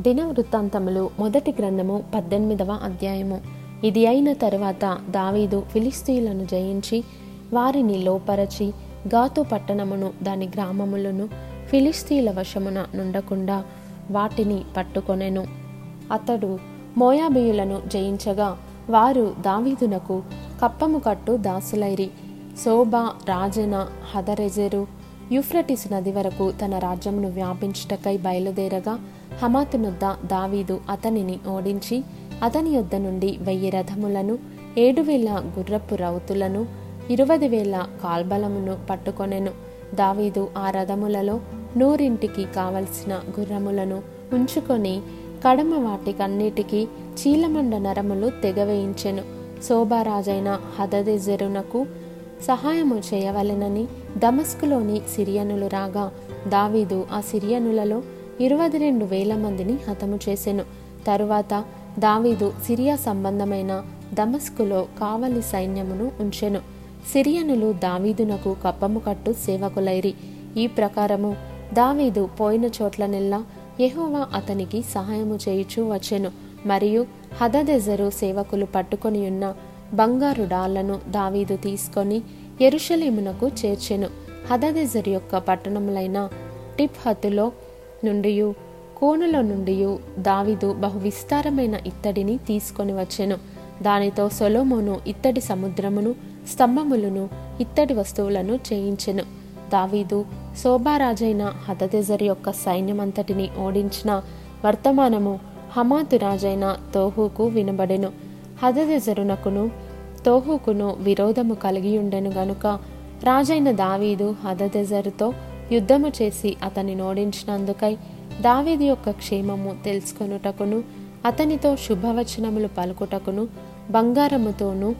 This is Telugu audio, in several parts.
దిన వృత్తాంతములు మొదటి గ్రంథము పద్దెనిమిదవ అధ్యాయము. ఇది అయిన తరువాత దావీదు ఫిలిస్తీయులను జయించి వారిని లోపరచి గాతు పట్టణమును దాని గ్రామములను ఫిలిస్తీయుల వశమున నుండకుండా వాటిని పట్టుకొనెను. అతడు మోయాబియులను జయించగా వారు దావీదునకు కప్పము కట్టు దాసులైరి శోభ రాజన హదరెజెరు యూఫ్రటిస్ నది వరకు తన రాజ్యమును వ్యాపించుటకై బయలుదేరగా హమాతునుద్ద దావీదు అతనిని ఓడించి అతని యొద్ద నుండి వెయ్యి రథములను ఏడు వేల గుర్రపు రౌతులను ఇరవై వేల కాల్బలమును పట్టుకొనెను. దావీదు ఆ రథములలో నూరింటికి కావలసిన గుర్రములను ఉంచుకొని కడమ వాటికన్నిటికీ చీలమండ నరములు తెగవేయించెను శోభారాజైన హదదెజెరునకు సహాయము చేయవలెనని దమస్కులోని సిరియనులు రాగా దావీదు ఆ సిరియనులలో ఇరవై రెండు వేల మందిని హతము చేసెను. తరువాత దావీదు సిరియా సంబంధమైన దమస్కులో కావలి సైన్యమును ఉంచెను. సిరియనులు దావీదునకు కప్పము కట్టు సేవకులైరి. ఈ ప్రకారము దావీదు పోయిన చోట్లనెల్లా యహోవా అతనికి సహాయము చేయుచూ వచ్చెను. మరియు హదదెజరు సేవకులు పట్టుకొని ఉన్న బంగారు డాళ్ళను దావీదు తీసుకొని ఎరుషలేమునకు చేర్చెను. హదదెజర్ యొక్క పట్టణములైన టిప్హతులో నుండి కోనుల నుండి దావీదు బహు విస్తారమైన ఇత్తడిని తీసుకొని వచ్చెను. దానితో సొలోమోను ఇత్తడి సముద్రమును స్తంభములను ఇత్తడి వస్తువులను చేయించెను. దావీదు శోభారాజైన హతదెజర్ యొక్క సైన్యమంతటిని ఓడించిన వర్తమానము హమాతు రాజైన తోహుకు వినబడెను. హదదెజరునకును తోహుకును విరోధము కలిగి ఉండెను గనుక రాజైన దావీదు హదదెజరుతో యుద్ధము చేసి అతని ఓడించినందుకై దావీదు యొక్క క్షేమము తెలుసుకొనుటకును అతనితో శుభవచనములు పలుకుటకును బంగారముతోనూ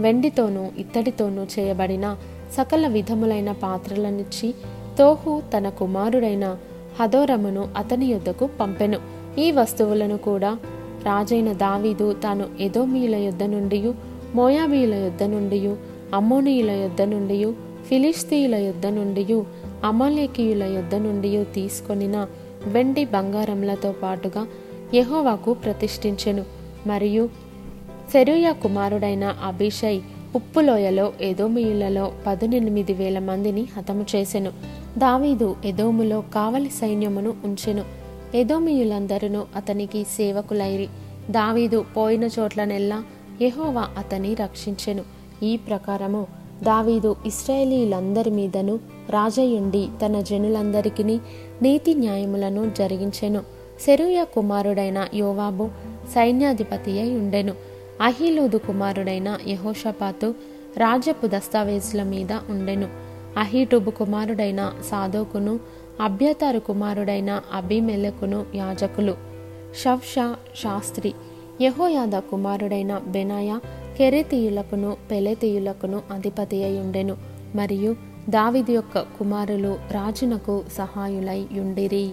వెండితోనూ ఇత్తడితోనూ చేయబడిన సకల విధములైన పాత్రలనిచ్చి తోహు తన కుమారుడైన హదోరమును అతని యుద్ధకు పంపెను. ఈ వస్తువులను కూడా రాజైన దావీదు తాను ఎదోమీయుల యుద్ధ నుండి మోయాబీయుల యుద్ధ నుండి అమ్మోనీయుల యుద్ధ నుండి ఫిలిస్తీయుల యుద్ధ నుండి అమలేకీయుల యుద్ధ నుండి తీసుకొనిన వెండి బంగారములతో పాటుగా యెహోవాకు ప్రతిష్ఠించెను. మరియు సెరూయా కుమారుడైన అభిషయ్ ఉప్పులోయలో ఎదోమియులలో పదునెనిమిది వేల మందిని హతము చేసెను. దావీదు ఎదోములో కావలి సైన్యమును ఉంచెను. ఎదోమియులందరూ అతనికి సేవకులైరి. దావీదు పోయిన చోట్లనెల్లా యహోవా అతని రక్షించెను. ఈ ప్రకారము దావీదు ఇస్రాయేలీలందరి మీదను రాజయుండి తన జనులందరికీ నీతి న్యాయములను జరిగించెను. సెరూయ కుమారుడైన యోవాబు సైన్యాధిపతి అయి ఉండెను. అహీలూదు కుమారుడైన యహోషపాతు రాజ్యపు దస్తావేజుల మీద ఉండెను. అహీటుబు కుమారుడైన సాధోకును అభ్యతారు కుమారుడైన అభిమెలకును యాజకులు. షవ్షా శాస్త్రి. యహోయాద కుమారుడైన బెనాయ కెరెతీయులకును పెలెతీయులకును అధిపతి అయి ఉండెను. మరియు దావిది యొక్క కుమారులు రాజునకు సహాయులై యుండిరి